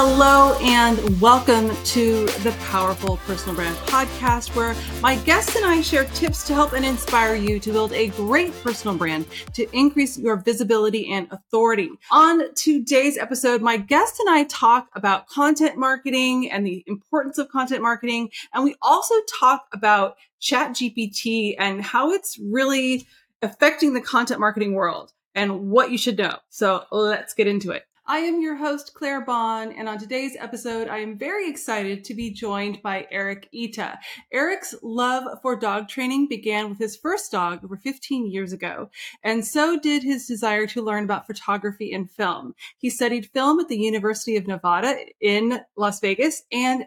Hello and welcome to the Powerful Personal Brand Podcast, where my guests and I share tips to help and inspire you to build a great personal brand to increase your visibility and authority. On today's episode, my guest and I talk about content marketing and the importance of content marketing. And we also talk about ChatGPT and how it's really affecting the content marketing world and what you should know. So let's get into it. I am your host, Claire Bond, and on today's episode, I am very excited to be joined by Eric Ita. Eric's love for dog training began with his first dog over 15 years ago, and so did his desire to learn about photography and film. He studied film at the University of Nevada in Las Vegas, and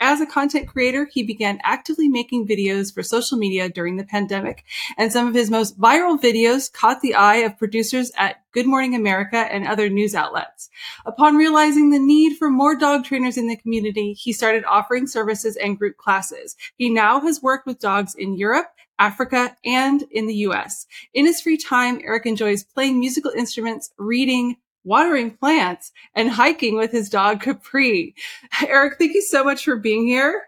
as a content creator, he began actively making videos for social media during the pandemic. And some of his most viral videos caught the eye of producers at Good Morning America and other news outlets. Upon realizing the need for more dog trainers in the community, he started offering services and group classes. He now has worked with dogs in Europe, Africa, and in the US. In his free time, Eric enjoys playing musical instruments, reading, watering plants, and hiking with his dog Capri. Eric, thank you so much for being here.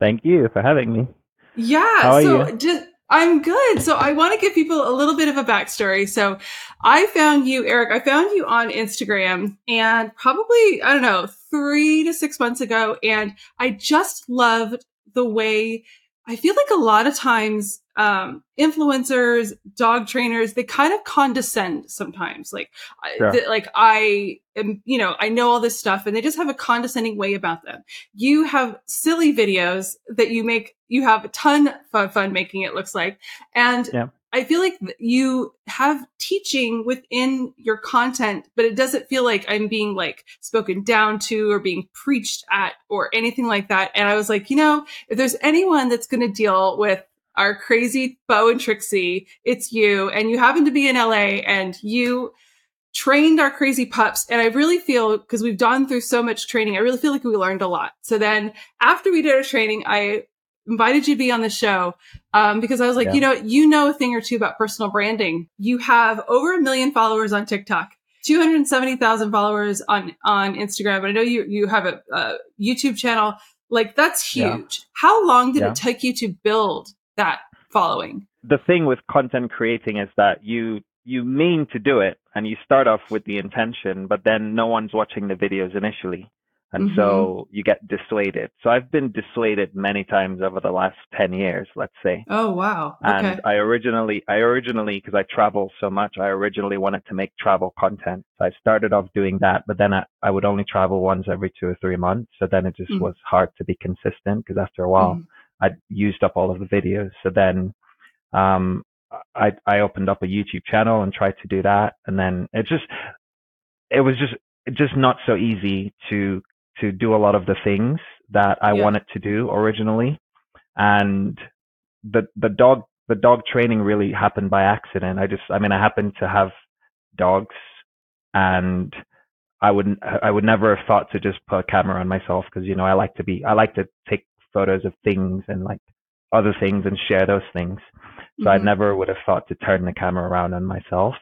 Thank you for having me. Yeah. How are so you? just I'm good. So I want to give people a little bit of a backstory. So I found you, Eric, I found you on Instagram and probably, I don't know, three to six months ago. And I just loved the way I feel like a lot of times um, influencers, dog trainers, they kind of condescend sometimes. Like, sure. th- like I am, you know, I know all this stuff, and they just have a condescending way about them. You have silly videos that you make. You have a ton of fun making. It looks like, and yeah. I feel like you have teaching within your content, but it doesn't feel like I'm being like spoken down to or being preached at or anything like that. And I was like, you know, if there's anyone that's going to deal with our crazy Bo and Trixie, it's you. And you happen to be in LA and you trained our crazy pups. And I really feel, because we've gone through so much training, I really feel like we learned a lot. So then after we did our training, I invited you to be on the show um, because I was like, yeah. you know, you know a thing or two about personal branding. You have over a million followers on TikTok. 270,000 followers on, on Instagram. But I know you, you have a, a YouTube channel. Like that's huge. Yeah. How long did yeah. it take you to build that following? The thing with content creating is that you, you mean to do it and you start off with the intention, but then no one's watching the videos initially. And mm-hmm. so you get dissuaded. So I've been dissuaded many times over the last 10 years, let's say. Oh, wow. Okay. And I originally, I originally, cause I travel so much, I originally wanted to make travel content. So I started off doing that, but then I, I would only travel once every two or three months. So then it just mm-hmm. was hard to be consistent because after a while mm-hmm. I'd used up all of the videos. So then, um, I, I opened up a YouTube channel and tried to do that. And then it just, it was just, just not so easy to to do a lot of the things that I yeah. wanted to do originally. And the the dog the dog training really happened by accident. I just I mean I happened to have dogs and I wouldn't I would never have thought to just put a camera on myself because you know I like to be I like to take photos of things and like other things and share those things. So mm-hmm. I never would have thought to turn the camera around on myself.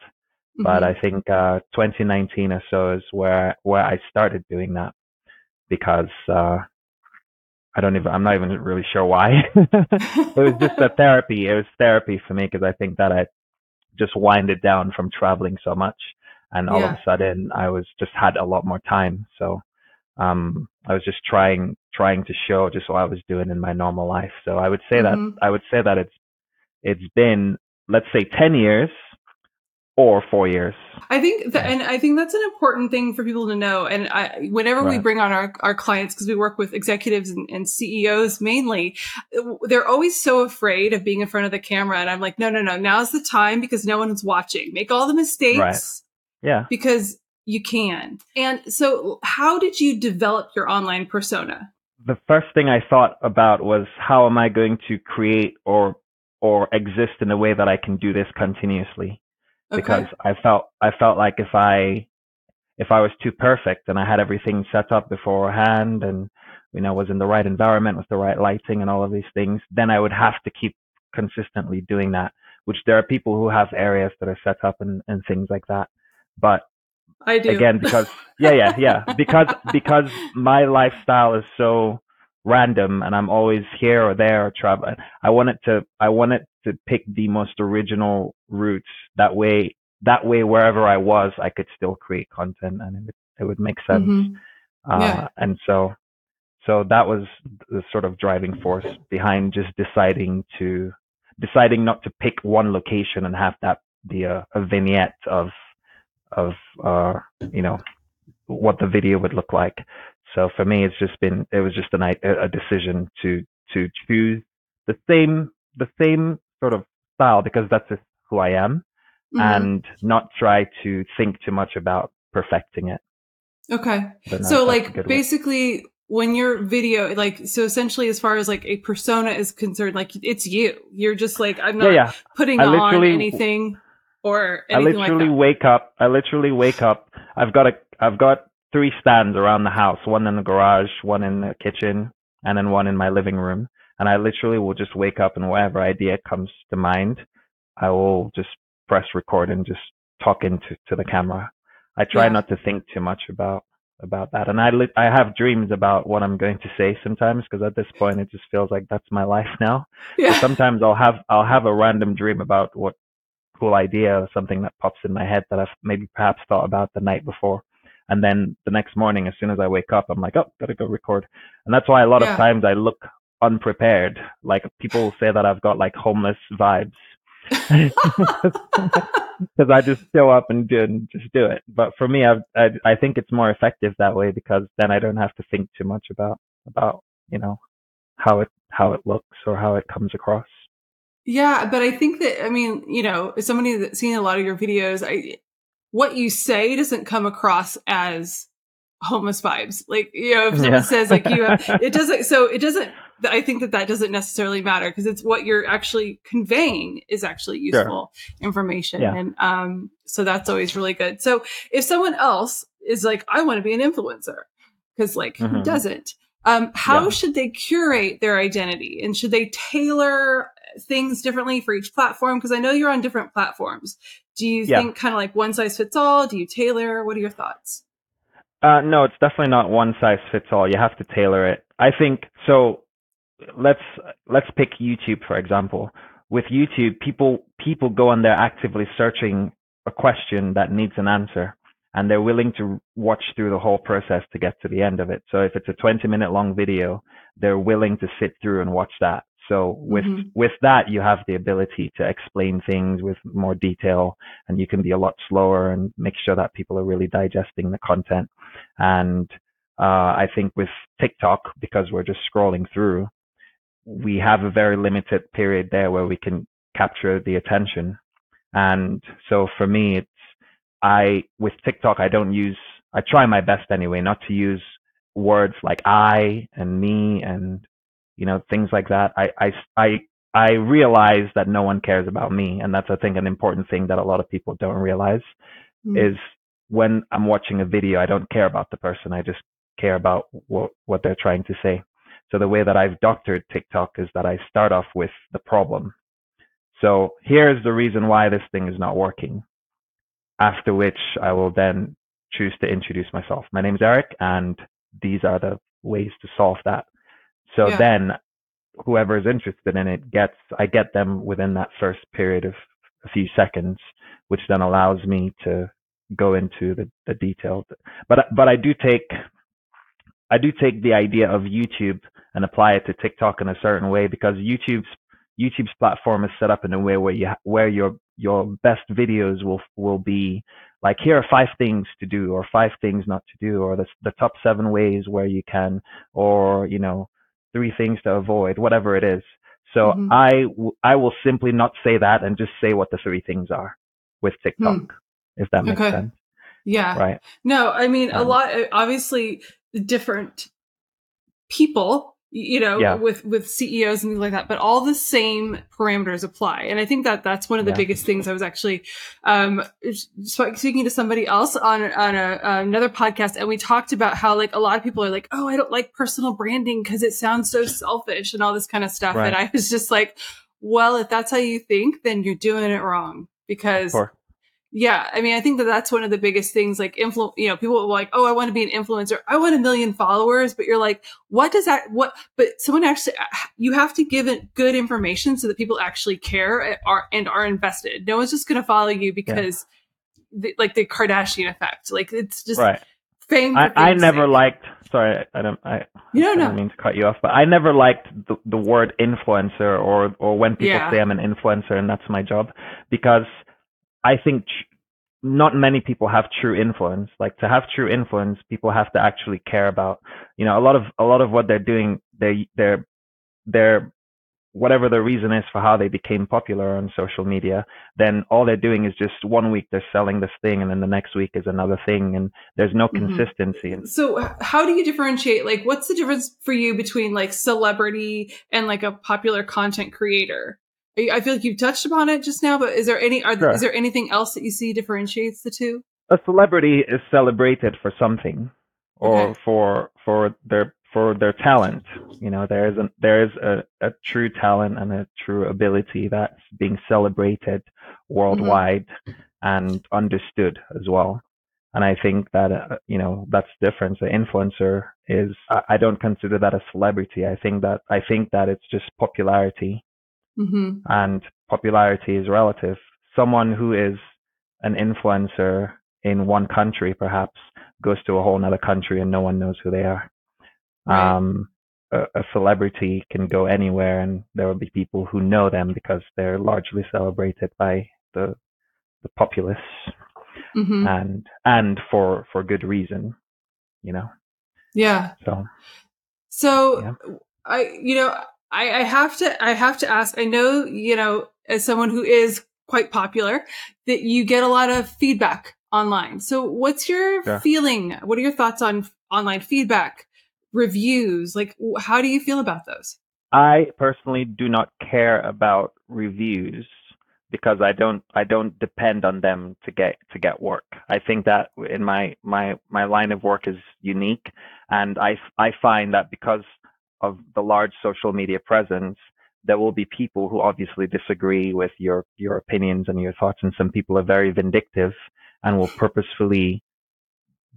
Mm-hmm. But I think uh, 2019 or so is where where I started doing that because uh, I don't even, I'm not even really sure why. it was just a therapy. It was therapy for me because I think that I just winded down from traveling so much. And all yeah. of a sudden I was just had a lot more time. So, um, I was just trying, trying to show just what I was doing in my normal life. So I would say mm-hmm. that, I would say that it's, it's been, let's say 10 years or four years. I think, that, and I think that's an important thing for people to know. And I, whenever right. we bring on our, our clients, because we work with executives and, and, CEOs mainly, they're always so afraid of being in front of the camera. And I'm like, no, no, no, now's the time because no one's watching. Make all the mistakes. Right. Yeah. Because you can. And so, how did you develop your online persona? The first thing I thought about was how am I going to create or or exist in a way that I can do this continuously okay. because I felt I felt like if I if I was too perfect and I had everything set up beforehand and you know was in the right environment with the right lighting and all of these things, then I would have to keep consistently doing that. Which there are people who have areas that are set up and, and things like that. But I do. Again, because yeah, yeah, yeah. Because because my lifestyle is so random and I'm always here or there or travel. I wanted to I wanted to pick the most original routes. That way that way wherever I was I could still create content and it would, it would make sense. Mm-hmm. Uh, yeah. and so so that was the sort of driving force behind just deciding to deciding not to pick one location and have that be a, a vignette of of uh, you know what the video would look like. So for me, it's just been it was just an, a decision to to choose the same the same sort of style because that's just who I am, mm-hmm. and not try to think too much about perfecting it. Okay, so like basically. Way. When your video, like, so essentially, as far as like a persona is concerned, like it's you. You're just like I'm not yeah, yeah. putting on anything or I literally like wake up. I literally wake up. I've got a I've got three stands around the house, one in the garage, one in the kitchen, and then one in my living room. And I literally will just wake up and whatever idea comes to mind, I will just press record and just talk into to the camera. I try yeah. not to think too much about about that. And I li- I have dreams about what I'm going to say sometimes because at this point it just feels like that's my life now. Yeah. So sometimes I'll have I'll have a random dream about what cool idea or something that pops in my head that I've maybe perhaps thought about the night before. And then the next morning, as soon as I wake up, I'm like, oh, gotta go record. And that's why a lot yeah. of times I look unprepared. Like people say that I've got like homeless vibes. Because I just show up and do and just do it. But for me, I've, I I think it's more effective that way because then I don't have to think too much about about you know how it how it looks or how it comes across. Yeah, but I think that I mean, you know, as somebody that's seen a lot of your videos, I what you say doesn't come across as homeless vibes. Like, you know, if someone yeah. says like you have, it doesn't, so it doesn't, I think that that doesn't necessarily matter because it's what you're actually conveying is actually useful sure. information. Yeah. And, um, so that's always really good. So if someone else is like, I want to be an influencer, because like mm-hmm. who doesn't? Um, how yeah. should they curate their identity and should they tailor things differently for each platform? Because I know you're on different platforms. Do you yeah. think kind of like one size fits all? Do you tailor? What are your thoughts? Uh, no, it's definitely not one size fits all. You have to tailor it. I think so. Let's let's pick YouTube for example. With YouTube, people people go on there actively searching a question that needs an answer, and they're willing to watch through the whole process to get to the end of it. So if it's a 20 minute long video, they're willing to sit through and watch that. So with mm-hmm. with that, you have the ability to explain things with more detail, and you can be a lot slower and make sure that people are really digesting the content. And uh, I think with TikTok, because we're just scrolling through, we have a very limited period there where we can capture the attention. And so for me, it's I with TikTok, I don't use. I try my best anyway, not to use words like I and me and you know, things like that. I, I, I, I realize that no one cares about me. And that's, I think, an important thing that a lot of people don't realize mm. is when I'm watching a video, I don't care about the person. I just care about what, what they're trying to say. So the way that I've doctored TikTok is that I start off with the problem. So here's the reason why this thing is not working. After which I will then choose to introduce myself. My name is Eric and these are the ways to solve that. So yeah. then whoever is interested in it gets, I get them within that first period of a few seconds, which then allows me to go into the, the details. But, but I do take, I do take the idea of YouTube and apply it to TikTok in a certain way because YouTube's YouTube's platform is set up in a way where you where your your best videos will will be like here are five things to do or five things not to do or the the top seven ways where you can or you know three things to avoid, whatever it is. So mm-hmm. I, w- I will simply not say that and just say what the three things are with TikTok, hmm. if that makes okay. sense. Yeah. Right. No, I mean, um, a lot, obviously different people you know, yeah. with with CEOs and things like that. But all the same parameters apply, and I think that that's one of the yeah. biggest things. I was actually um, speaking to somebody else on on a, another podcast, and we talked about how like a lot of people are like, "Oh, I don't like personal branding because it sounds so selfish and all this kind of stuff." Right. And I was just like, "Well, if that's how you think, then you're doing it wrong because." Sure Yeah, I mean, I think that that's one of the biggest things. Like, influ, you know, people are like, "Oh, I want to be an influencer. I want a million followers." But you're like, "What does that? What?" But someone actually, uh, you have to give it good information so that people actually care eh, and are invested. No one's just going to follow you because, yeah. the, like, the Kardashian effect. Like, it's just right. fame. I, I never sake. liked. Sorry, I don't. I, you don't I don't mean to cut you off, but I never liked the, the word influencer or or when people yeah. say I'm an influencer and that's my job because I think not many people have true influence. Like to have true influence, people have to actually care about, you know, a lot of, a lot of what they're doing, they, they're, they're, whatever the reason is for how they became popular on social media, then all they're doing is just one week they're selling this thing and then the next week is another thing and there's no mm-hmm. consistency. So how do you differentiate? Like what's the difference for you between like celebrity and like a popular content creator? I feel like you've touched upon it just now, but is there any are, sure. is there anything else that you see differentiates the two? A celebrity is celebrated for something, or okay. for for their for their talent. You know, there is a there is a, a true talent and a true ability that's being celebrated worldwide mm-hmm. and understood as well. And I think that uh, you know that's the difference. The influencer is I, I don't consider that a celebrity. I think that I think that it's just popularity Mm-hmm. And popularity is relative. Someone who is an influencer in one country perhaps goes to a whole other country and no one knows who they are. Right. Um, a, a, celebrity can go anywhere and there will be people who know them because they're largely celebrated by the the populace mm-hmm. and and for for good reason you know yeah so so yeah. i you know I, I have to I have to ask. I know you know as someone who is quite popular that you get a lot of feedback online. So what's your yeah. feeling? What are your thoughts on online feedback, reviews? Like how do you feel about those? I personally do not care about reviews because I don't I don't depend on them to get to get work. I think that in my my my line of work is unique and I I find that because of the large social media presence, there will be people who obviously disagree with your, your opinions and your thoughts. And some people are very vindictive and will purposefully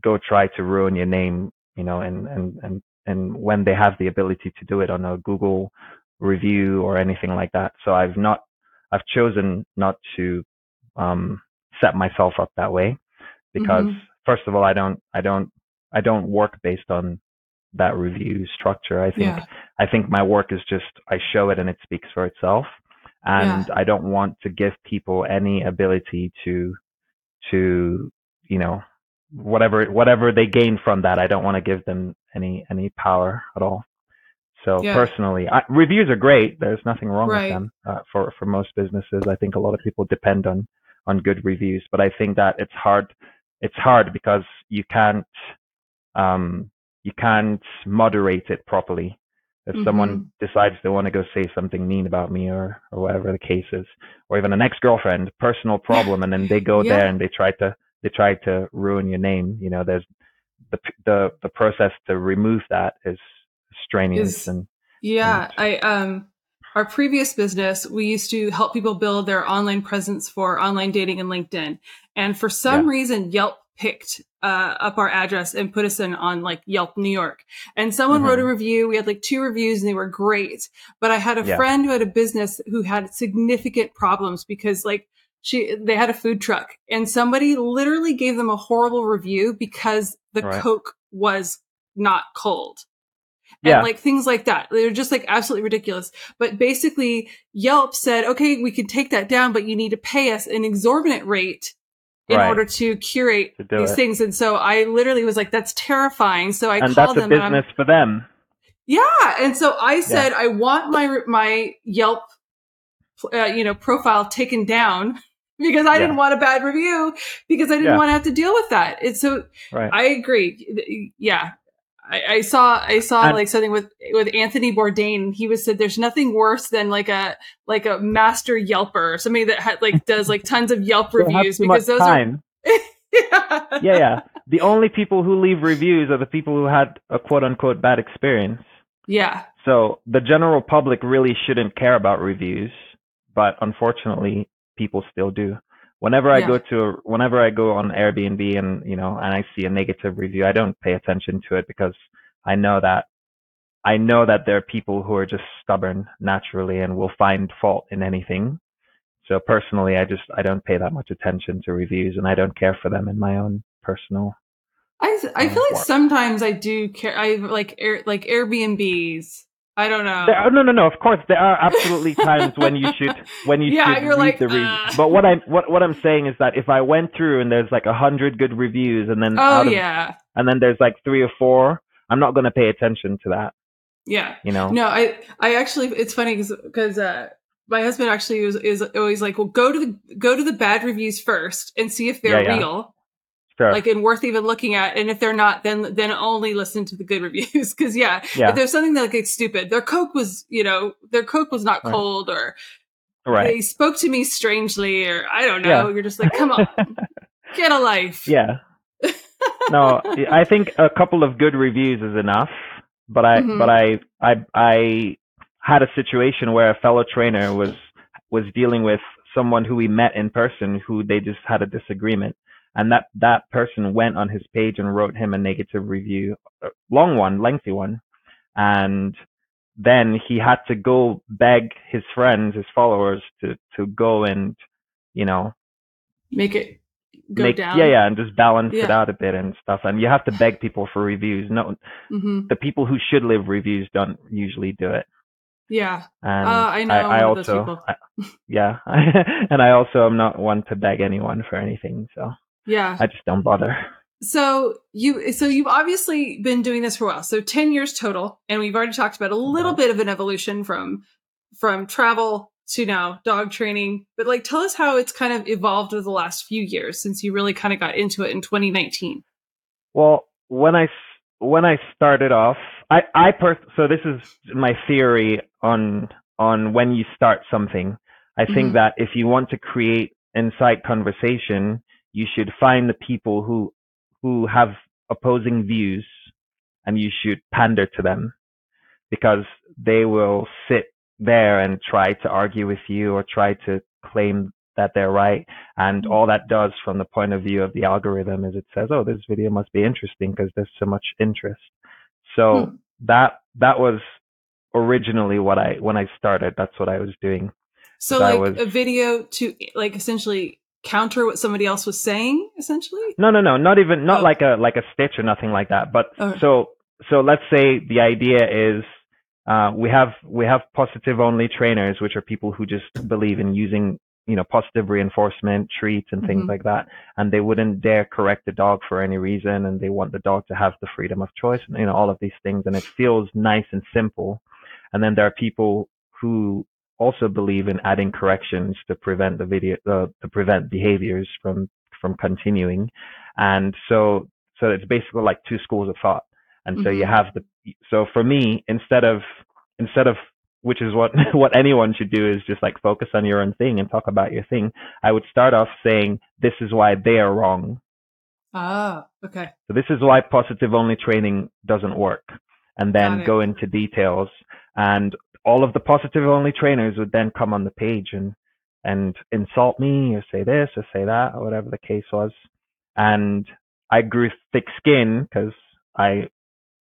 go try to ruin your name, you know, and, and, and, and when they have the ability to do it on a Google review or anything like that. So I've not, I've chosen not to, um, set myself up that way because mm-hmm. first of all, I don't, I don't, I don't work based on that review structure. I think yeah. I think my work is just I show it and it speaks for itself. And yeah. I don't want to give people any ability to to you know whatever whatever they gain from that. I don't want to give them any any power at all. So yeah. personally, I, reviews are great. There's nothing wrong right. with them uh, for for most businesses. I think a lot of people depend on on good reviews, but I think that it's hard. It's hard because you can't um, you can't moderate it properly. If mm-hmm. someone decides they want to go say something mean about me or, or whatever the case is, or even an ex-girlfriend, personal problem, and then they go yeah. there and they try to, they try to ruin your name. You know, there's the, the, the process to remove that is strenuous is, and, yeah, and, I, um, our previous business, we used to help people build their online presence for online dating and LinkedIn. And for some yeah. reason, Yelp picked uh, up our address and put us in on like Yelp New York. And someone mm-hmm. wrote a review. We had like two reviews and they were great. But I had a yeah. friend who had a business who had significant problems because like she they had a food truck and somebody literally gave them a horrible review because the right. Coke was not cold. And yeah. like things like that. They're just like absolutely ridiculous. But basically Yelp said, okay, we can take that down, but you need to pay us an exorbitant rate in right. order to curate to these it. things. And so I literally was like, that's terrifying. So I and called that's a business for them. Yeah. And so I said, yeah. I want my, my Yelp, uh, you know, profile taken down because I yeah. didn't want a bad review because I didn't yeah. want to have to deal with that. It's so right. I agree. Yeah. I, I saw I saw and, like something with with Anthony Bourdain. He was said there's nothing worse than like a like a master Yelper, somebody that had like does like tons of Yelp reviews because those time. are yeah. yeah, yeah. The only people who leave reviews are the people who had a quote unquote bad experience. Yeah. So the general public really shouldn't care about reviews, but unfortunately, people still do. Whenever I go to, whenever I go on Airbnb and you know, and I see a negative review, I don't pay attention to it because I know that I know that there are people who are just stubborn naturally and will find fault in anything. So personally, I just I don't pay that much attention to reviews, and I don't care for them in my own personal. I I Uh, feel like work. sometimes I do care. I like air, like Airbnbs. I don't know. Are, no, no, no. Of course, there are absolutely times when you should when you Yeah, should you're read like, the review. uh. But what I'm what what I'm saying is that if I went through and there's like a hundred good reviews and then oh out of, yeah, and then there's like three or four, I'm not going to pay attention to that. yeah. You know. No, I I actually it's funny because uh, my husband actually is is always like, well, go to the go to the bad reviews first and see if they're Yeah, yeah. real, Sure. like and worth even looking at. And if they're not, then then only listen to the good reviews. Because yeah, yeah. if there's something that like it's stupid, their coke was you know their coke was not Right. cold or Right. they spoke to me strangely or I don't know. Yeah. You're just like, come on, get a life. Yeah. No, I think a couple of good reviews is enough. But I, Mhm. but I, I, I had a situation where a fellow trainer was was dealing with someone who we met in person who they just had a disagreement, and that that person went on his page and wrote him a negative review, a long one, lengthy one, and then he had to go beg his friends, his followers, to to go and, you know, Make it go make down. yeah yeah and just balance it out a bit and stuff. And you have to beg people for reviews. No hmm the people who should leave reviews don't usually do it. Yeah. and Uh, I know I, those also people. I- yeah. And i also am not one to beg anyone for anything so Yeah. i just don't bother So you so you've obviously been doing this for a while. So 10 years total and we've already talked about a little bit of an evolution from from travel to now dog training. But like tell us how it's kind of evolved over the last few years since you really kind of got into it in 2019. well when I when i started off i i per- so this is my theory on on when you start something i think Mhm. that if you want to create insight conversation you should find the people who who have opposing views and you should pander to them because they will sit there and try to argue with you or try to claim that they're right. And all that does from the point of view of the algorithm is it says oh this video must be interesting because there's so much interest. So Hmm. that that was originally what i when i started that's what i was doing. So like was- a video to like essentially counter what somebody else was saying essentially? No, no, no, not even not Oh. like a like a stitch or nothing like that. But Okay. so so let's say the idea is uh, we have we have positive only trainers, which are people who just believe in using you know positive reinforcement treats and things Mhm. like that, and they wouldn't dare correct the dog for any reason, and they want the dog to have the freedom of choice, and you know all of these things, and it feels nice and simple. And then there are people who also believe in adding corrections to prevent the video uh, to prevent behaviors from from continuing and so so it's basically like two schools of thought and so you Mhm. have the so for me instead of instead of which is what what anyone should do is just like focus on your own thing and talk about your thing i would start off saying this is why they are wrong Ah, okay. so this is why positive only training doesn't work. And then go into details. And all of the positive only trainers would then come on the page and and insult me or say this or say that or whatever the case was. And I grew thick skin because I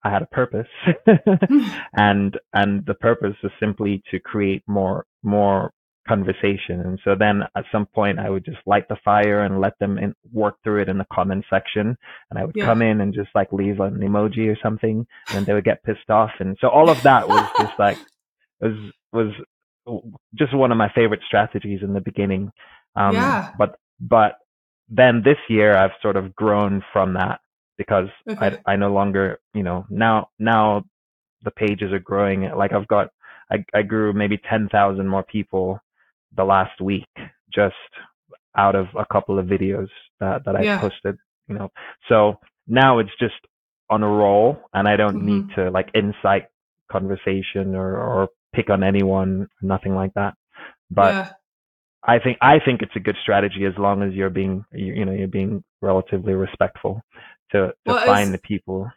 I had a purpose. and and the purpose was simply to create more more conversation. And so then at some point I would just light the fire and let them in, work through it in the comment section. And I would Yeah. come in and just like leave an emoji or something, and they would get pissed off. And so all of that was just like was was just one of my favorite strategies in the beginning. Um, Yeah. But but then this year I've sort of grown from that because Okay. I I no longer you know now now the pages are growing. Like I've got I I grew maybe ten thousand more people the last week just out of a couple of videos that that I Yeah. posted. You know, so now it's just on a roll, and I don't Mhm. need to like incite conversation or or pick on anyone, nothing like that. But yeah. I think I think it's a good strategy as long as you're being you, you know you're being relatively respectful to to Well, find as- the people.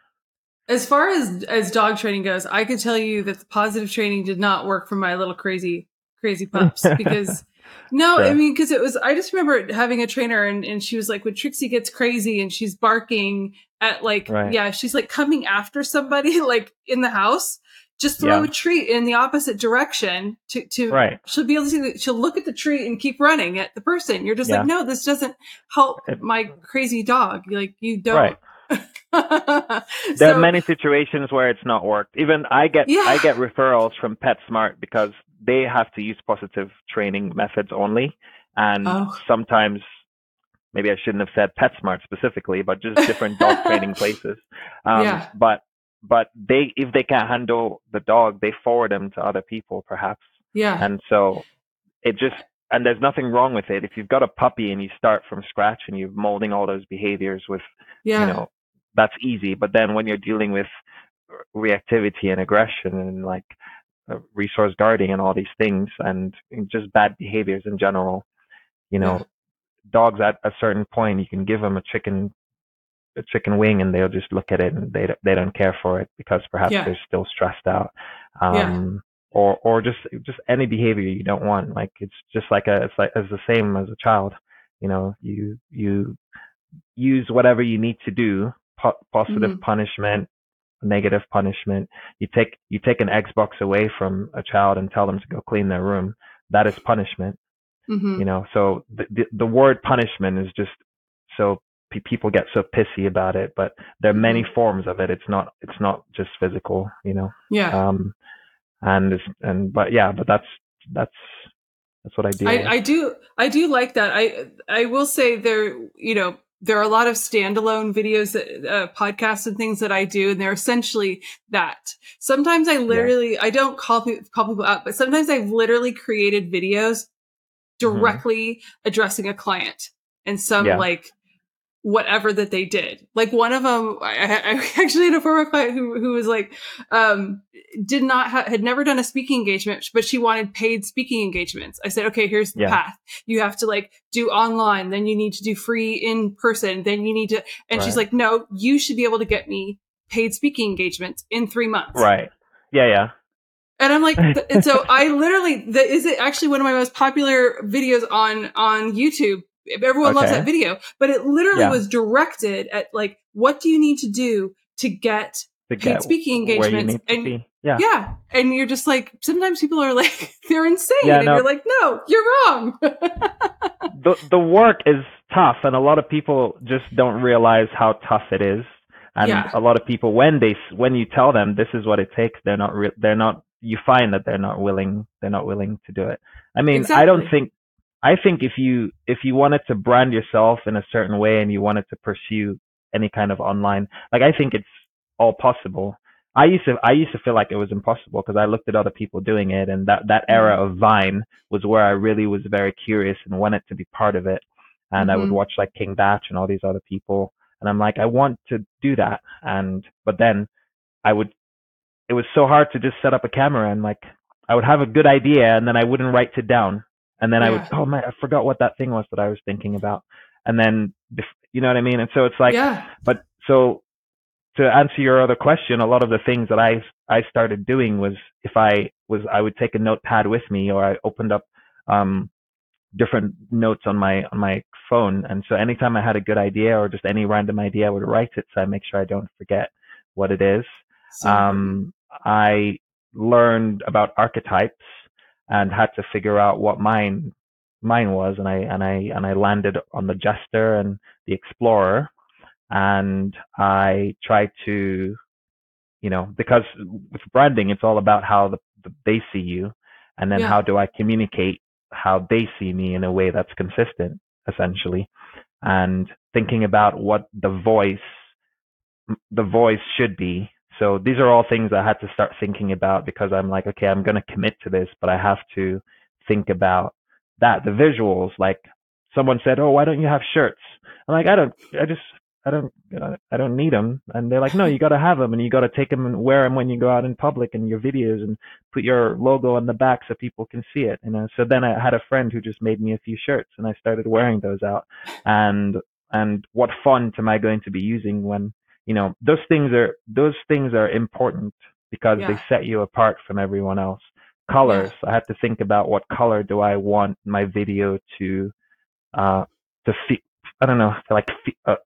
As far as as dog training goes, I could tell you that the positive training did not work for my little crazy crazy pups because No, I mean, because it was, I just remember having a trainer and, and she was like, when Trixie gets crazy and she's barking at like, Right. yeah, she's like coming after somebody like in the house, just throw Yeah. a treat in the opposite direction to, to, Right. she'll be able to see that she'll look at the tree and keep running at the person. You're just Yeah. like, no, this doesn't help my crazy dog. Like you don't. Right. there There are many situations where it's not worked. Even I get Yeah. I get referrals from PetSmart because they have to use positive training methods only, and Oh. sometimes maybe I shouldn't have said PetSmart specifically, but just different dog training places. Um, Yeah. But but they if they can't handle the dog, they forward them to other people perhaps, Yeah. and so it just and there's nothing wrong with it. If you've got a puppy and you start from scratch and you're molding all those behaviors with yeah. you know that's easy but then when you're dealing with reactivity and aggression and like uh, resource guarding and all these things and just bad behaviors in general you know Yeah. dogs at a certain point you can give them a chicken a chicken wing and they'll just look at it and they don't- they don't care for it because perhaps Yeah. they're still stressed out um Yeah. or or just just any behavior you don't want like it's just like a it's like it's the same as a child you know you you use whatever you need to do po- positive Mhm. punishment negative punishment you take you take an xbox away from a child and tell them to go clean their room that is punishment Mhm. you know so the the, the word punishment is just so pe- people get so pissy about it but there are many forms of it it's not it's not just physical you know yeah. um and and but yeah but that's that's that's what i do I, I do I do like that. I I will say there you know there are a lot of standalone videos that uh, podcasts and things that I do, and they're essentially that. Sometimes I literally I don't call people call people out, but sometimes I've literally created videos directly addressing a client and some Yeah. like whatever that they did. Like one of them, I, I actually had a former client who who was like, um, did not ha- had never done a speaking engagement, but she wanted paid speaking engagements. I said, okay, here's the Yeah. path. You have to like do online, then you need to do free in person, then you need to. And she's like, no, you should be able to get me paid speaking engagements in three months. right yeah yeah And I'm like, th- and so I literally, that is it actually one of my most popular videos on, on YouTube. Everyone loves that video, but it literally Yeah. was directed at like, what do you need to do to get to paid speaking engagements? And yeah yeah. And you're just like, sometimes people are like, they're insane. Yeah, and no. you're like, no, you're wrong. the the work is tough and a lot of people just don't realize how tough it is and Yeah. a lot of people when they when you tell them this is what it takes they're not re- they're not you find that they're not willing they're not willing to do it i mean i don't think i think if you if you wanted to brand yourself in a certain way and you wanted to pursue any kind of online like i think it's all possible. I used to i used to feel like it was impossible because i looked at other people doing it and that that era of vine was where i really was very curious and wanted to be part of it. And i would Mhm. watch like King Bach and all these other people and i'm like i want to do that. And but then i would it was so hard to just set up a camera and like i would have a good idea and then i wouldn't write it down and then i would oh man i forgot what that thing was that i was thinking about. And then you know what i mean? And so it's like yeah. but so to answer your other question, a lot of the things that I I started doing was if I was I would take a notepad with me or I opened up um different notes on my on my phone. And so anytime I had a good idea or just any random idea I would write it so I make sure I don't forget what it is. So, Um I learned about archetypes and had to figure out what mine mine was and I and I and I landed on the jester and the explorer and I tried to, you know, because with branding, it's all about how the, the, they see you, and then Yeah. how do I communicate how they see me in a way that's consistent, essentially, and thinking about what the voice, the voice should be. So these are all things I had to start thinking about because I'm like, okay, I'm going to commit to this, but I have to think about that. The visuals, like someone said, oh, why don't you have shirts? I'm like, I don't, I just, I don't, I don't need them. And they're like, no, you got to have them and you got to take them and wear them when you go out in public and your videos and put your logo on the back so people can see it. You know, so then I had a friend who just made me a few shirts and I started wearing those out. And, and what font am I going to be using when, you know, those things are, those things are important because they set you apart from everyone else. colors. I had to think about what color do I want my video to uh to feel. I don't know, to like fe- uh,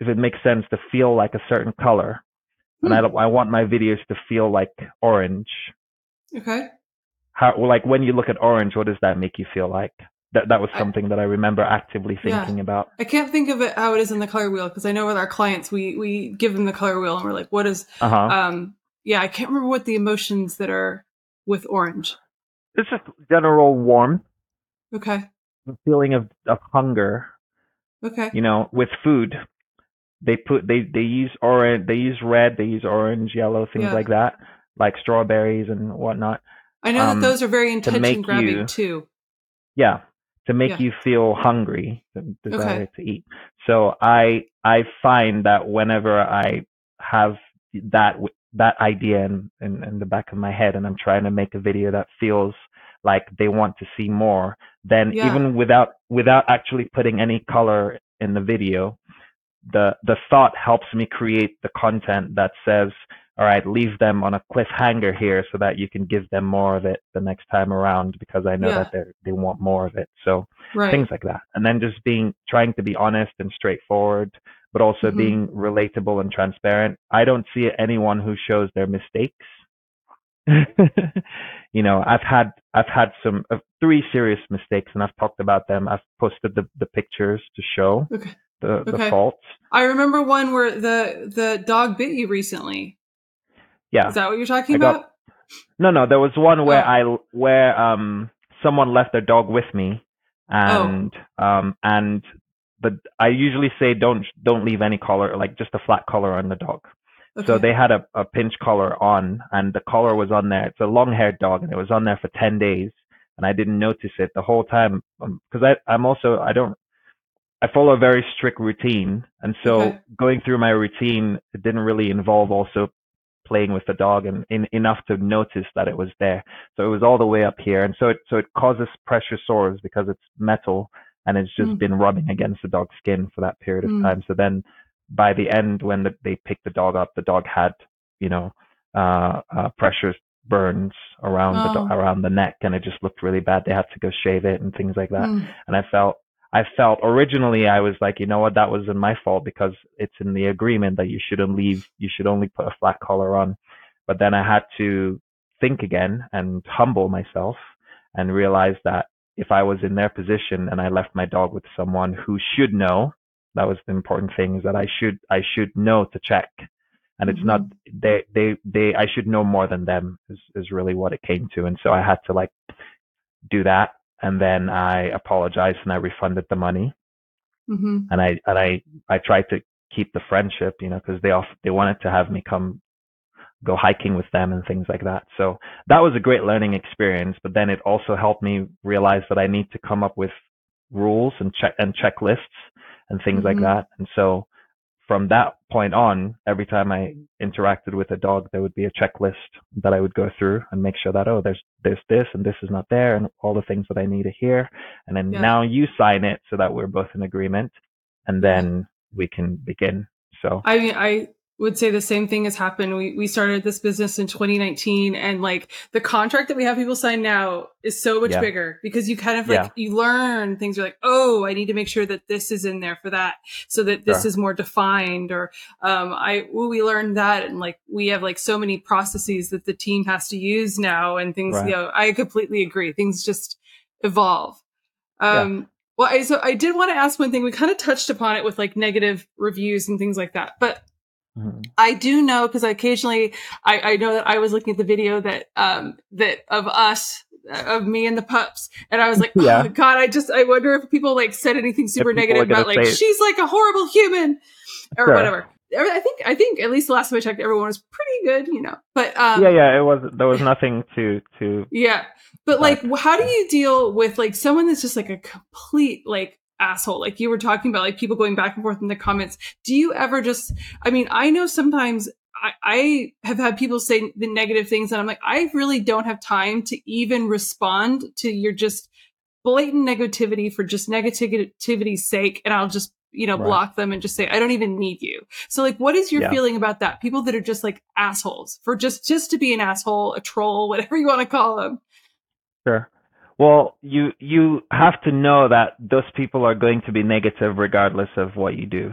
if it makes sense to feel like a certain color, and I Hmm. don't, I want my videos to feel like orange. Okay. How well, like when you look at orange, what does that make you feel like? That that was I- something that I remember actively Yeah. thinking about. I can't think of it how it is in the color wheel because I know with our clients we we give them the color wheel and we're like, what is Uh huh. um yeah, I can't remember what the emotions that are with orange. it's just general warmth, Okay. a feeling of of hunger. Okay. You know, with food, they put they they use orange, they use red, they use orange, yellow, things Yeah. like that, like strawberries and whatnot. I know um, that those are very intention grabbing you- too. Yeah, to make Yeah. you feel hungry, the desire Okay. to eat. So I I find that whenever I have that that idea in, in in the back of my head, and I'm trying to make a video that feels like they want to see more, then Yeah. even without without actually putting any color in the video, the the thought helps me create the content that says all right leave them on a cliffhanger here so that you can give them more of it the next time around because i know Yeah. that they they want more of it so Right. things like that and then just being trying to be honest and straightforward but also Mhm. being relatable and transparent i don't see anyone who shows their mistakes you know i've had i've had some uh, three serious mistakes and i've talked about them i've posted the, the pictures to show Okay. the, the faults I remember one where the the dog bit you recently. Yeah Is that what you're talking I got- about? No, no, there was one where Oh. I where um someone left their dog with me, and um and but I usually say don't don't leave any collar like just a flat collar on the dog. So they had a, a pinch collar on, and the collar was on there. It's a long haired dog, and it was on there for ten days, and I didn't notice it the whole time because I I'm also I don't I follow a very strict routine, and so Okay. going through my routine it didn't really involve also playing with the dog and in, enough to notice that it was there. So it was all the way up here, and so it so it causes pressure sores because it's metal and it's just Mm. been rubbing against the dog's skin for that period of Mm. time. So then by the end, when the, they picked the dog up, the dog had you know uh, uh, pressure burns around the do- Oh. around the neck, and it just looked really bad. They had to go shave it and things like that Mm. and I felt I felt originally I was like, you know what, that wasn't my fault because it's in the agreement that you shouldn't leave, you should only put a flat collar on. But then I had to think again and humble myself and realize that if I was in their position and I left my dog with someone who should know, that was the important thing is that I should I should know to check. And it's not mm-hmm. they they they I should know more than them is is really what it came to. And so I had to like do that and then I apologized and I refunded the money hmm and I and I I tried to keep the friendship, you know, because they off they wanted to have me come go hiking with them and things like that. So that was a great learning experience. But then it also helped me realize that I need to come up with rules and check and checklists and things like Mhm. that. And so from that point on, every time I interacted with a dog, there would be a checklist that I would go through and make sure that oh, there's there's this and this is not there and all the things that I need to hear. And then Yeah. now you sign it so that we're both in agreement, and then we can begin. So I mean, I would say the same thing has happened. We we started this business in 2019, and like the contract that we have people sign now is so much Yeah. bigger because you kind of like Yeah. you learn things. You're like, oh, I need to make sure that this is in there for that, so that this Sure. is more defined. Or um, I well, we learned that, and like we have like so many processes that the team has to use now, and things. Right. You know, I completely agree. Things just evolve. Um, Well, I, so I did want to ask one thing. We kind of touched upon it with like negative reviews and things like that, but mhm. I do know because I occasionally I, I know that I was looking at the video that um that of us uh, of me and the pups and I was like Yeah. oh god I just I wonder if people like said anything super negative about like she's like a horrible human or Sure. whatever. I think I think at least the last time I checked everyone was pretty good you know but um yeah, yeah, it was there was nothing to to yeah. But like, how do you deal with like someone that's just like a complete like asshole? Like you were talking about, like people going back and forth in the comments. Do you ever just, I mean, I know sometimes I, I have had people say the negative things and I'm like, I really don't have time to even respond to your just blatant negativity for just negativity's sake. And I'll just, you know, Right. block them and just say, I don't even need you. So like, what is your Yeah. feeling about that? People that are just like assholes for just, just to be an asshole, a troll, whatever you want to call them. Sure. Well, you you have to know that those people are going to be negative regardless of what you do.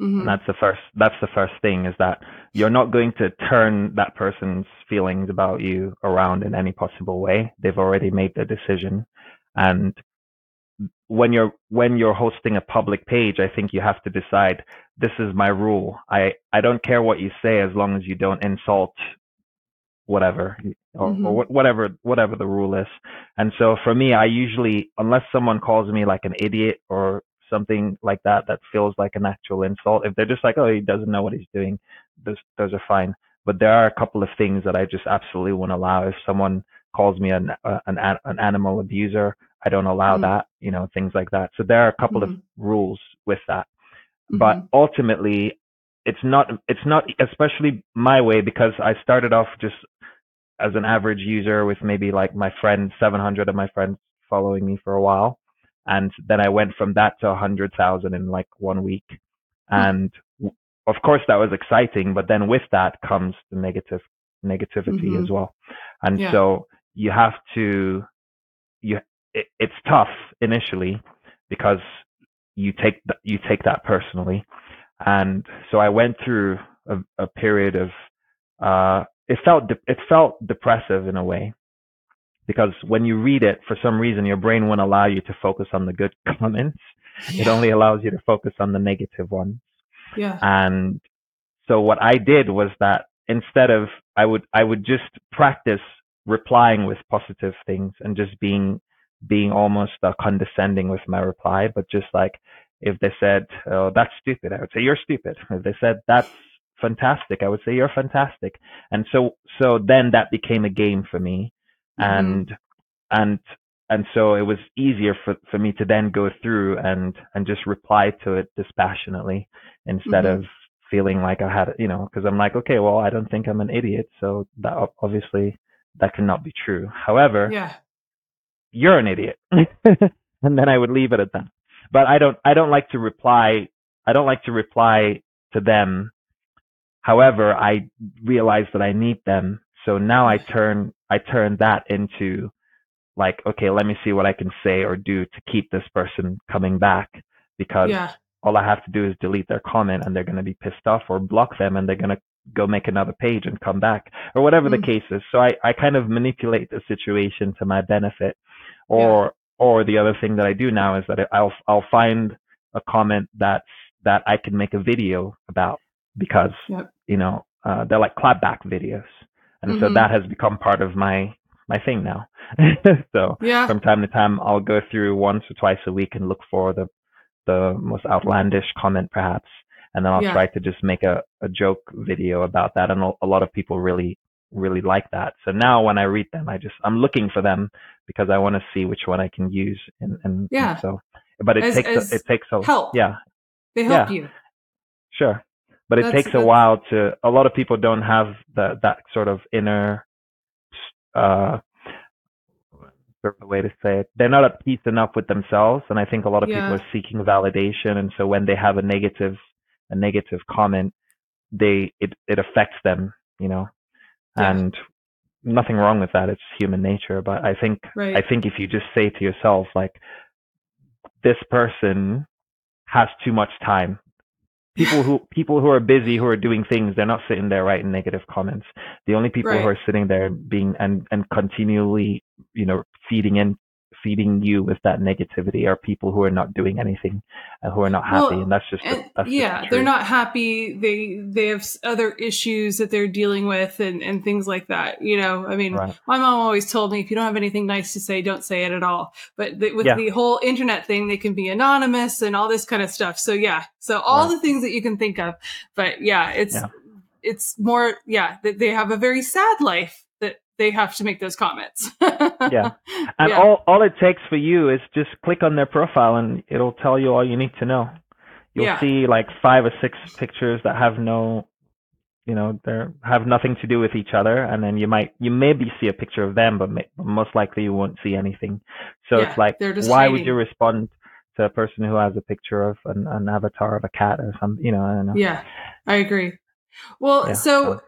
Mm-hmm. And that's the first that's the first thing is that you're not going to turn that person's feelings about you around in any possible way. They've already made their decision. And when you're when you're hosting a public page, I think you have to decide this is my rule. I I don't care what you say as long as you don't insult whatever or, mm-hmm. or whatever whatever the rule is. And so for me, I usually unless someone calls me like an idiot or something like that that feels like an actual insult, if they're just like, oh, he doesn't know what he's doing, those those are fine. But there are a couple of things that I just absolutely won't allow. If someone calls me an an an animal abuser, I don't allow mm-hmm. that. You know, things like that. So there are a couple mm-hmm. of rules with that. But mm-hmm. ultimately, it's not it's not especially my way because I started off just as an average user with maybe like my friends, 700 of my friends following me for a while. And then I went from that to 100,000 in like one week. Hmm. And of course that was exciting, but then with that comes the negative negativity mm-hmm. as well. And yeah. so you have to, you, it, it's tough initially because you take, you take that personally. And so I went through a, a period of, uh, it felt de- it felt depressive in a way. Because when you read it for some reason your brain won't allow you to focus on the good comments. Yeah. it only allows you to focus on the negative ones. Yeah. And so what i did was that instead of i would i would just practice replying with positive things and just being being almost uh, condescending with my reply but just like if they said oh that's stupid i would say you're stupid. If they said that's fantastic. I would say you're fantastic. And so, so then that became a game for me. Mm-hmm. And, and, and so it was easier for, for me to then go through and, and just reply to it dispassionately instead mm-hmm. of feeling like I had, you know, cause I'm like, okay, well, I don't think I'm an idiot. So that obviously that cannot be true. However, yeah. you're an idiot. and then I would leave it at that. But I don't, I don't like to reply. I don't like to reply to them However, I realized that I need them. So now I turn, I turn that into like, okay, let me see what I can say or do to keep this person coming back because yeah. all I have to do is delete their comment and they're going to be pissed off or block them and they're going to go make another page and come back or whatever mm. the case is. So I, I kind of manipulate the situation to my benefit or, yeah. or the other thing that I do now is that I'll, I'll find a comment that's, that I can make a video about because yep you know, uh, they're like clapback videos. And mm-hmm. so that has become part of my, my thing now. so yeah. from time to time, I'll go through once or twice a week and look for the, the most outlandish comment perhaps. And then I'll yeah. try to just make a, a joke video about that. And a lot of people really, really like that. So now when I read them, I just, I'm looking for them because I want to see which one I can use. And, and, yeah. And so, but it as, takes, as a, it takes a, help. Yeah. They help yeah. you. Sure but it that's, takes a while to a lot of people don't have that that sort of inner uh the way to say it they're not at peace enough with themselves and i think a lot of yeah. people are seeking validation and so when they have a negative a negative comment they it it affects them you know yeah. and nothing wrong with that it's human nature but i think right. i think if you just say to yourself like this person has too much time people who people who are busy who are doing things they're not sitting there writing negative comments the only people right. who are sitting there being and and continually you know feeding in feeding you with that negativity are people who are not doing anything and who are not happy well, and that's just and, that's yeah just they're not happy they they have other issues that they're dealing with and and things like that you know i mean right. my mom always told me if you don't have anything nice to say don't say it at all but the, with yeah. the whole internet thing they can be anonymous and all this kind of stuff so yeah so all right. the things that you can think of but yeah it's yeah. it's more yeah they have a very sad life they have to make those comments. yeah. And yeah. all, all it takes for you is just click on their profile and it'll tell you all you need to know. You'll yeah. see like five or six pictures that have no, you know, they have nothing to do with each other. And then you might, you maybe see a picture of them, but may, most likely you won't see anything. So yeah, it's like, why hiding. would you respond to a person who has a picture of an, an avatar of a cat or something? You know, I don't know. Yeah, I agree. Well, so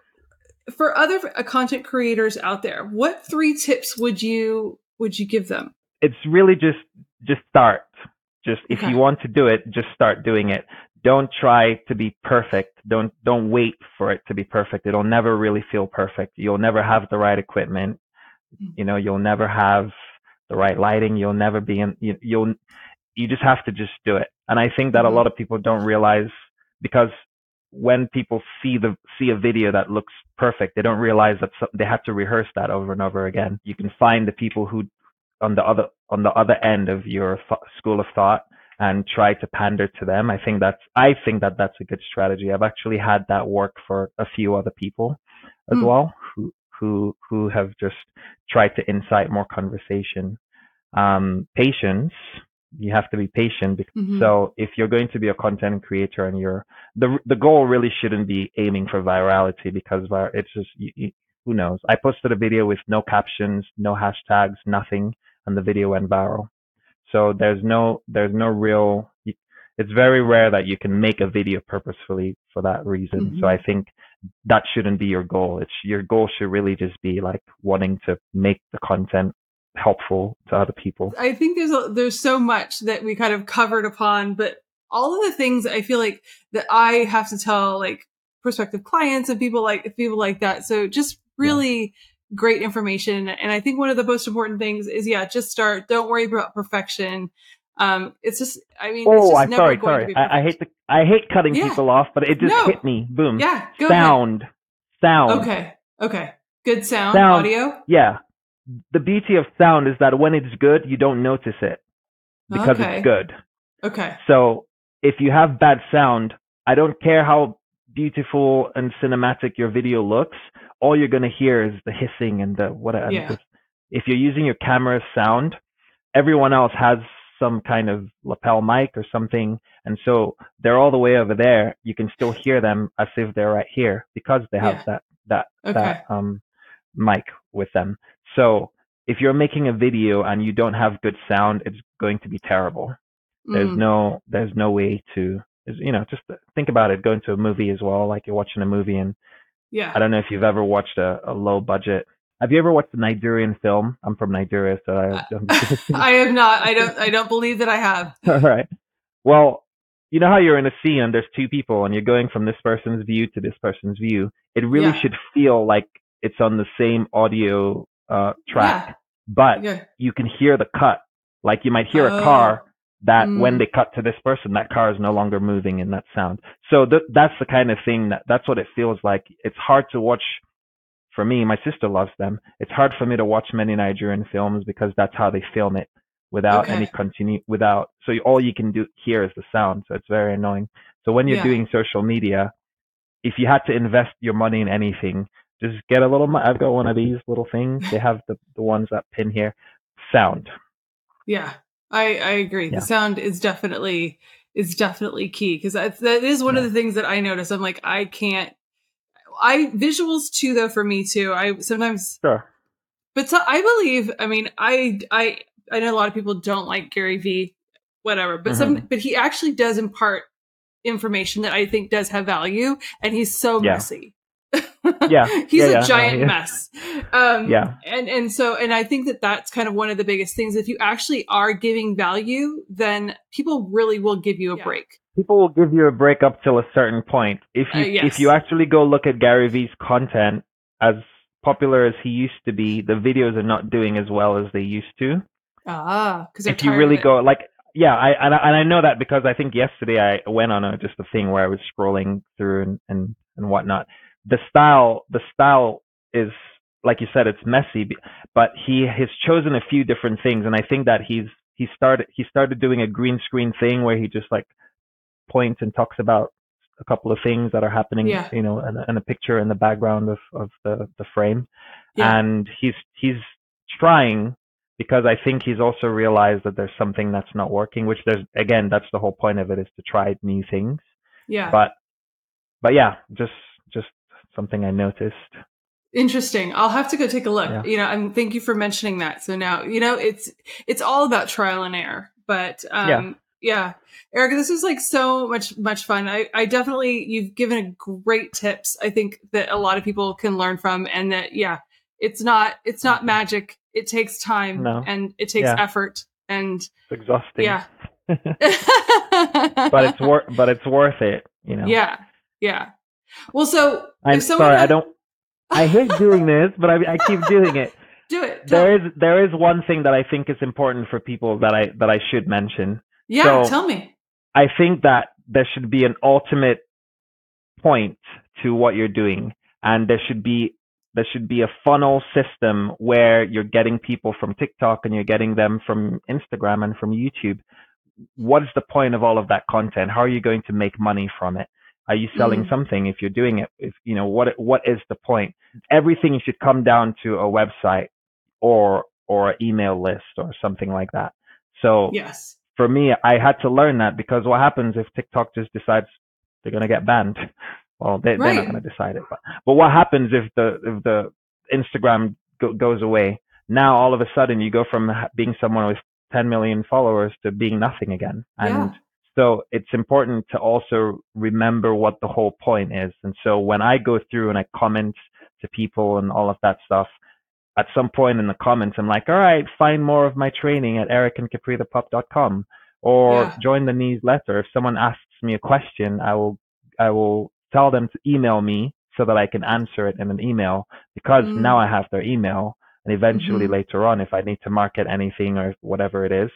for other uh, content creators out there, what three tips would you would you give them? It's really just just start. Just if Okay. you want to do it, just start doing it. Don't try to be perfect. Don't don't wait for it to be perfect. It'll never really feel perfect. You'll never have the right equipment. Mm. You know, you'll never have the right lighting. You'll never be in. You, you'll you just have to just do it. And I think that a lot of people don't realize because when people see the see a video that looks perfect, they don't realize that some, they have to rehearse that over and over again. You can find the people who on the other on the other end of your th- school of thought and try to pander to them. I think that's I think that that's a good strategy. I've actually had that work for a few other people as Hmm. well who who who have just tried to incite more conversation. Um, patience. You have to be patient. Because, Mhm. So if you're going to be a content creator and you're the the goal really shouldn't be aiming for virality because it's just you, you, who knows. I posted a video with no captions, no hashtags, nothing, and the video went viral. So there's no there's no real. It's very rare that you can make a video purposefully for that reason. Mhm. So I think that shouldn't be your goal. It's your goal should really just be like wanting to make the content helpful to other people. I think there's a, there's so much that we kind of covered upon, but all of the things I feel like that I have to tell like prospective clients and people like people like that. So just really great information. And I think one of the most important things is yeah, just start. Don't worry about perfection. Um, it's just I mean, it's Oh, just I'm never sorry, going to sorry. I, I hate to I hate cutting Yeah. people off, but it just No. hit me. Boom. Yeah, go ahead. sound. Sound. Okay, okay, good sound, Sound. audio. Yeah. The beauty of sound is that when it's good, you don't notice it because Okay. it's good. Okay, So if you have bad sound, I don't care how beautiful and cinematic your video looks. All you're gonna hear is the hissing and the what. Yeah. If you're using your camera's sound, everyone else has some kind of lapel mic or something, and so they're all the way over there. You can still hear them as if they're right here because they have Yeah. that that okay, that um mic with them. So if you're making a video and you don't have good sound, it's going to be terrible. There's Mm, no there's no way to you know just think about it. Going to a movie as well, like you're watching a movie, and yeah. I don't know if you've ever watched a, a low budget. Have you ever watched a Nigerian film? I'm from Nigeria, so I. I have not. I don't. I don't believe that I have. All right. Well, you know how you're in a scene and there's two people and you're going from this person's view to this person's view. It really Yeah. should feel like it's on the same audio uh, track, but Yeah. you can hear the cut. Like you might hear Oh. a car that when Mm. they cut to this person, that car is no longer moving in that sound. So th- that's the kind of thing that that's what it feels like. It's hard to watch. For me, my sister loves them. It's hard for me to watch many Nigerian films because that's how they film it without Okay. any continue without so you- all you can do hear is the sound so it's very annoying so when you're Yeah. doing social media if you had to invest your money in anything just get a little i've got one of these little things they have the, the ones that pin here sound Yeah, I I agree. Yeah. The sound is definitely is definitely key because that is one of the things that I notice. I'm like I can't. I visuals too though for me too. I sometimes, sure but so, I believe. I mean, I I I know a lot of people don't like Gary Vee. Whatever, but some Mm-hmm. but he actually does impart information that I think does have value, and he's so Yeah. messy. Yeah. he's Yeah, a yeah, no, giant yeah. mess. Um, Yeah. and and so and I think that that's kind of one of the biggest things. If you actually are giving value, then people really will give you a Yeah. break. people will give you a break up till a certain point if you Uh, yes. if you actually go look at gary vee's content as popular as he used to be the videos are not doing as well as they used to Ah, because if you really go like yeah I and, I and I know that because I think yesterday I went on a just a thing where I was scrolling through and and and whatnot. The style the style is like you said it's messy, but he has chosen a few different things, and I think that he's he started he started doing a green screen thing where he just like points and talks about a couple of things that are happening, Yeah. you know, and, and a picture in the background of of the the frame Yeah. and he's he's trying because I think he's also realized that there's something that's not working. Which there's again, that's the whole point of it is to try new things. yeah, But but yeah, just just something I noticed. interesting. I'll have to go take a look. Yeah. You know, and thank you for mentioning that. So now you know it's it's all about trial and error. But um, Yeah. yeah, Erica, this is like so much much fun. I I definitely you've given great tips. I think that a lot of people can learn from, and that yeah, it's not it's not magic. it takes time No. and it takes Yeah. effort and It's exhausting. yeah. but it's worth but it's worth it, you know. Yeah. Yeah. Well, so I'm sorry, I don't I hate doing this, but I I keep doing it. do it. There is there is one thing that I think is important for people that I that I should mention. yeah, so- tell me. I think that there should be an ultimate point to what you're doing, and there should be there should be a funnel system where you're getting people from TikTok and you're getting them from Instagram and from YouTube. What is the point of all of that content? How are you going to make money from it? Are you selling Mm. something if you're doing it? If you know what what is the point? Everything should come down to a website or or an email list or something like that. So Yes. for me, I had to learn that because what happens if TikTok just decides they're going to get banned? Well, they, they're Right. not going to decide it. But, but what happens if the if the Instagram go, goes away? Now all of a sudden you go from being someone with 10 million followers to being nothing again. And Yeah. So it's important to also remember what the whole point is. And so when I go through and I comment to people and all of that stuff, at some point in the comments, I'm like, all right, find more of my training at ericandcaprithepup.com or Yeah. join the newsletter. If someone asks me a question, I will, I will tell them to email me so that I can answer it in an email because Mm. now I have their email. And eventually Mhm. later on, if I need to market anything or whatever it is,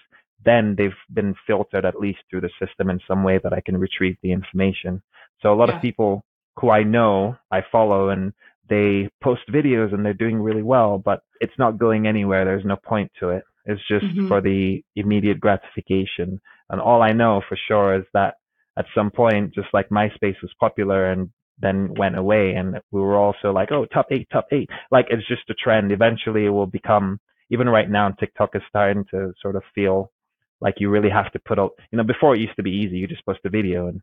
then they've been filtered at least through the system in some way that I can retrieve the information. So a lot Yeah. of people who I know, I follow and they post videos and they're doing really well, but it's not going anywhere. There's no point to it. It's just Mhm. for the immediate gratification. And all I know for sure is that at some point, just like MySpace was popular and then went away and we were also like, oh, top eight, top eight. Like it's just a trend. Eventually it will become, even right now, TikTok is starting to sort of feel like you really have to put out, you know, before it used to be easy. You just post a video and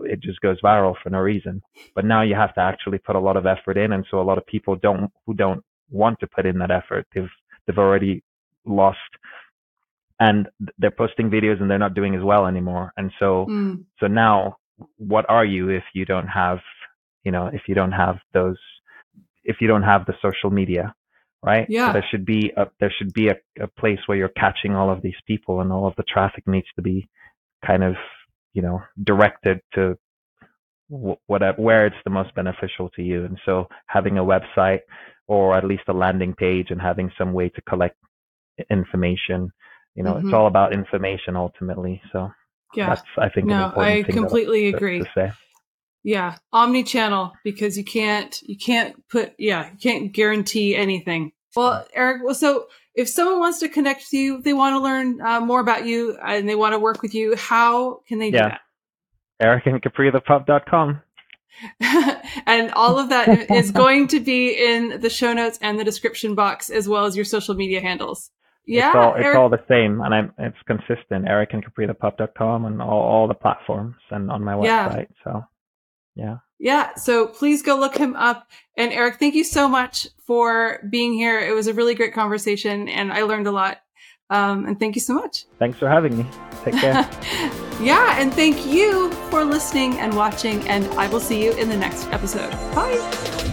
it just goes viral for no reason. But now you have to actually put a lot of effort in. And so a lot of people don't, who don't want to put in that effort, they've, they've already lost and they're posting videos and they're not doing as well anymore. And so, Mm. so now what are you if you don't have, you know, if you don't have those, if you don't have the social media, right? Yeah. So there should be a, there should be a, a place where you're catching all of these people and all of the traffic needs to be kind of, you know, directed to wh- whatever, where it's the most beneficial to you. And so having a website or at least a landing page and having some way to collect information, you know, Mhm. it's all about information ultimately. So Yeah. that's, I think, an No, important I thing completely to- agree. to say. Yeah, omni-channel because you can't you can't put yeah you can't guarantee anything. Well, Eric, well, so if someone wants to connect with you, they want to learn uh, more about you and they want to work with you, how can they Yeah. Eric and caprithepup.com. do that? and all of that is going to be in the show notes and the description box as well as your social media handles. Yeah, it's all, it's Eric, all the same, and I'm it's consistent. Eric and caprithepup.com and all, all the platforms and on my Yeah. website. So, yeah, Yeah, so please go look him up. And Eric, thank you so much for being here. It was a really great conversation and I learned a lot. Um, and thank you so much. thanks for having me. Take care. yeah, and thank you for listening and watching. And I will see you in the next episode. Bye.